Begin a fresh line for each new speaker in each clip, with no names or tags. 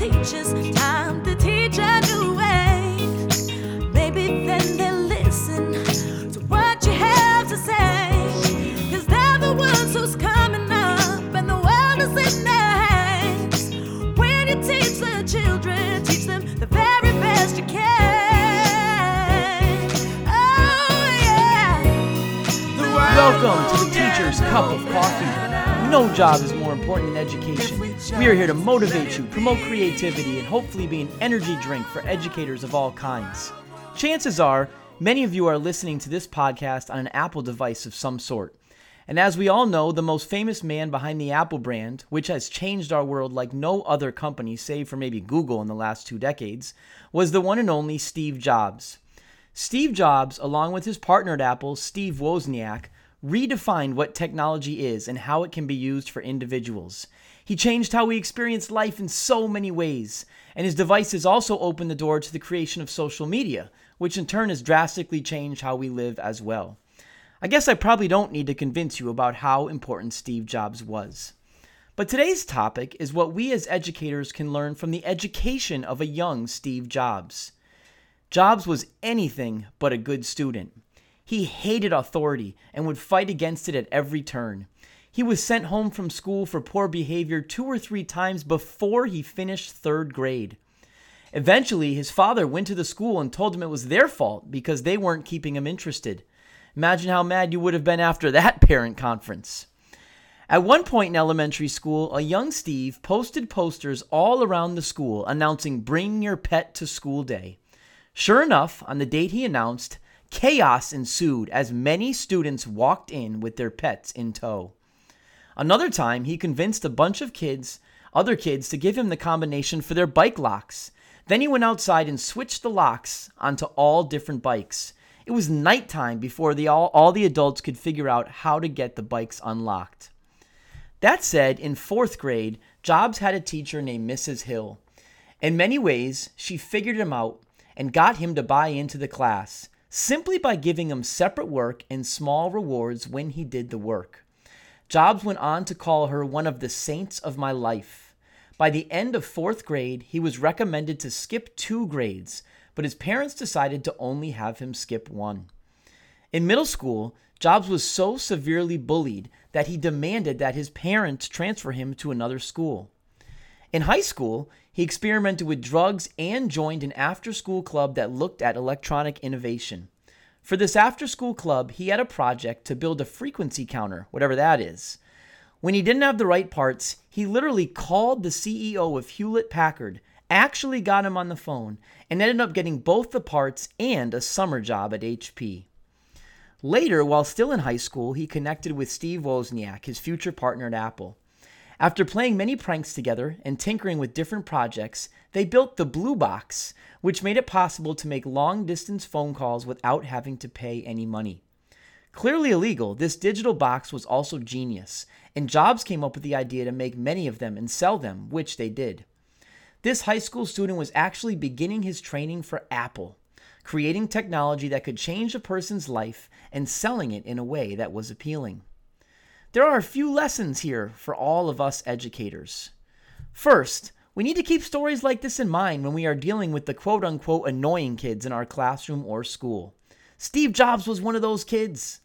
teachers, time to teach a new way. Maybe then they'll listen to what you have to say. Cause they're the ones who's coming up, and the world is in their hands. When you teach the children, teach them the very best you can. Oh, yeah.
Welcome to the Teacher's Cup of Coffee. No job is more important than education. We are here to motivate you, promote creativity, and hopefully be an energy drink for educators of all kinds. Chances are, many of you are listening to this podcast on an Apple device of some sort. And as we all know, the most famous man behind the Apple brand, which has changed our world like no other company, save for maybe Google in the last two decades, was the one and only Steve Jobs. Steve Jobs, along with his partner at Apple, Steve Wozniak, redefined what technology is and how it can be used for individuals. He changed how we experience life in so many ways, and his devices also opened the door to the creation of social media, which in turn has drastically changed how we live as well. I guess I probably don't need to convince you about how important Steve Jobs was. But today's topic is what we as educators can learn from the education of a young Steve Jobs. Jobs was anything but a good student. He hated authority and would fight against it at every turn. He was sent home from school for poor behavior two or three times before he finished third grade. Eventually, his father went to the school and told him it was their fault because they weren't keeping him interested. Imagine how mad you would have been after that parent conference. At one point in elementary school, a young Steve posted posters all around the school announcing Bring Your Pet to School Day. Sure enough, on the date he announced, chaos ensued as many students walked in with their pets in tow. Another time, he convinced a bunch of kids, other kids, to give him the combination for their bike locks. Then he went outside and switched the locks onto all different bikes. It was nighttime before the, all, all the adults could figure out how to get the bikes unlocked. That said, in fourth grade, Jobs had a teacher named Mrs. Hill. In many ways, she figured him out and got him to buy into the class simply by giving him separate work and small rewards when he did the work. Jobs went on to call her one of the saints of my life. By the end of fourth grade, he was recommended to skip two grades, but his parents decided to only have him skip one. In middle school, Jobs was so severely bullied that he demanded that his parents transfer him to another school. In high school, he experimented with drugs and joined an after school club that looked at electronic innovation. For this after school club, he had a project to build a frequency counter, whatever that is. When he didn't have the right parts, he literally called the CEO of Hewlett Packard, actually got him on the phone, and ended up getting both the parts and a summer job at HP. Later, while still in high school, he connected with Steve Wozniak, his future partner at Apple. After playing many pranks together and tinkering with different projects, they built the Blue Box, which made it possible to make long distance phone calls without having to pay any money. Clearly illegal, this digital box was also genius, and Jobs came up with the idea to make many of them and sell them, which they did. This high school student was actually beginning his training for Apple, creating technology that could change a person's life and selling it in a way that was appealing. There are a few lessons here for all of us educators. First, we need to keep stories like this in mind when we are dealing with the quote unquote annoying kids in our classroom or school. Steve Jobs was one of those kids.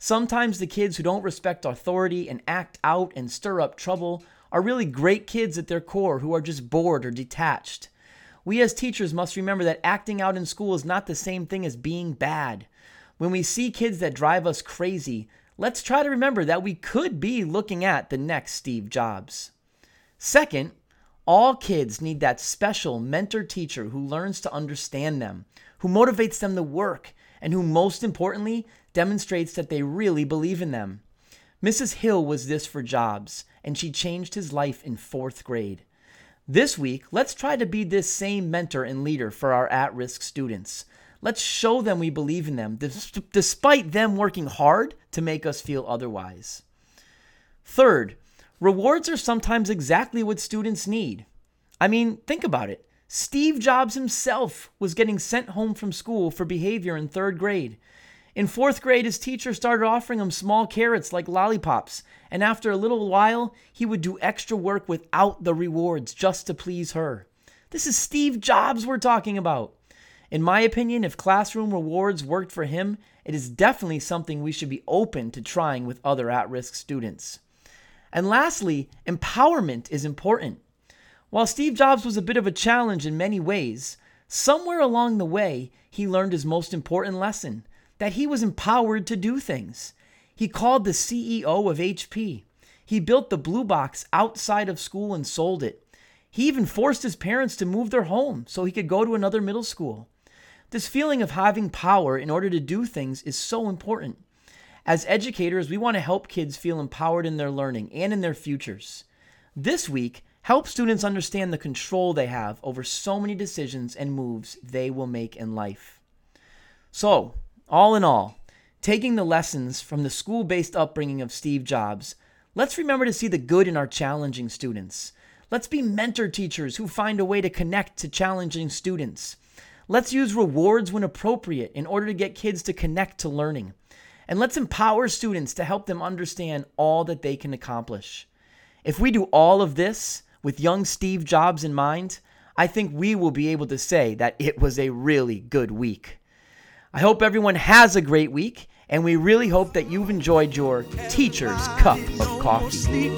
Sometimes the kids who don't respect authority and act out and stir up trouble are really great kids at their core who are just bored or detached. We as teachers must remember that acting out in school is not the same thing as being bad. When we see kids that drive us crazy, let's try to remember that we could be looking at the next Steve Jobs. Second, all kids need that special mentor teacher who learns to understand them, who motivates them to work, and who, most importantly, demonstrates that they really believe in them. Mrs. Hill was this for Jobs, and she changed his life in fourth grade. This week, let's try to be this same mentor and leader for our at risk students. Let's show them we believe in them, despite them working hard to make us feel otherwise. Third, rewards are sometimes exactly what students need. I mean, think about it. Steve Jobs himself was getting sent home from school for behavior in third grade. In fourth grade, his teacher started offering him small carrots like lollipops, and after a little while, he would do extra work without the rewards just to please her. This is Steve Jobs we're talking about. In my opinion, if classroom rewards worked for him, it is definitely something we should be open to trying with other at risk students. And lastly, empowerment is important. While Steve Jobs was a bit of a challenge in many ways, somewhere along the way, he learned his most important lesson that he was empowered to do things. He called the CEO of HP. He built the Blue Box outside of school and sold it. He even forced his parents to move their home so he could go to another middle school. This feeling of having power in order to do things is so important. As educators, we want to help kids feel empowered in their learning and in their futures. This week, help students understand the control they have over so many decisions and moves they will make in life. So, all in all, taking the lessons from the school based upbringing of Steve Jobs, let's remember to see the good in our challenging students. Let's be mentor teachers who find a way to connect to challenging students. Let's use rewards when appropriate in order to get kids to connect to learning. And let's empower students to help them understand all that they can accomplish. If we do all of this with young Steve Jobs in mind, I think we will be able to say that it was a really good week. I hope everyone has a great week, and we really hope that you've enjoyed your teacher's cup of coffee.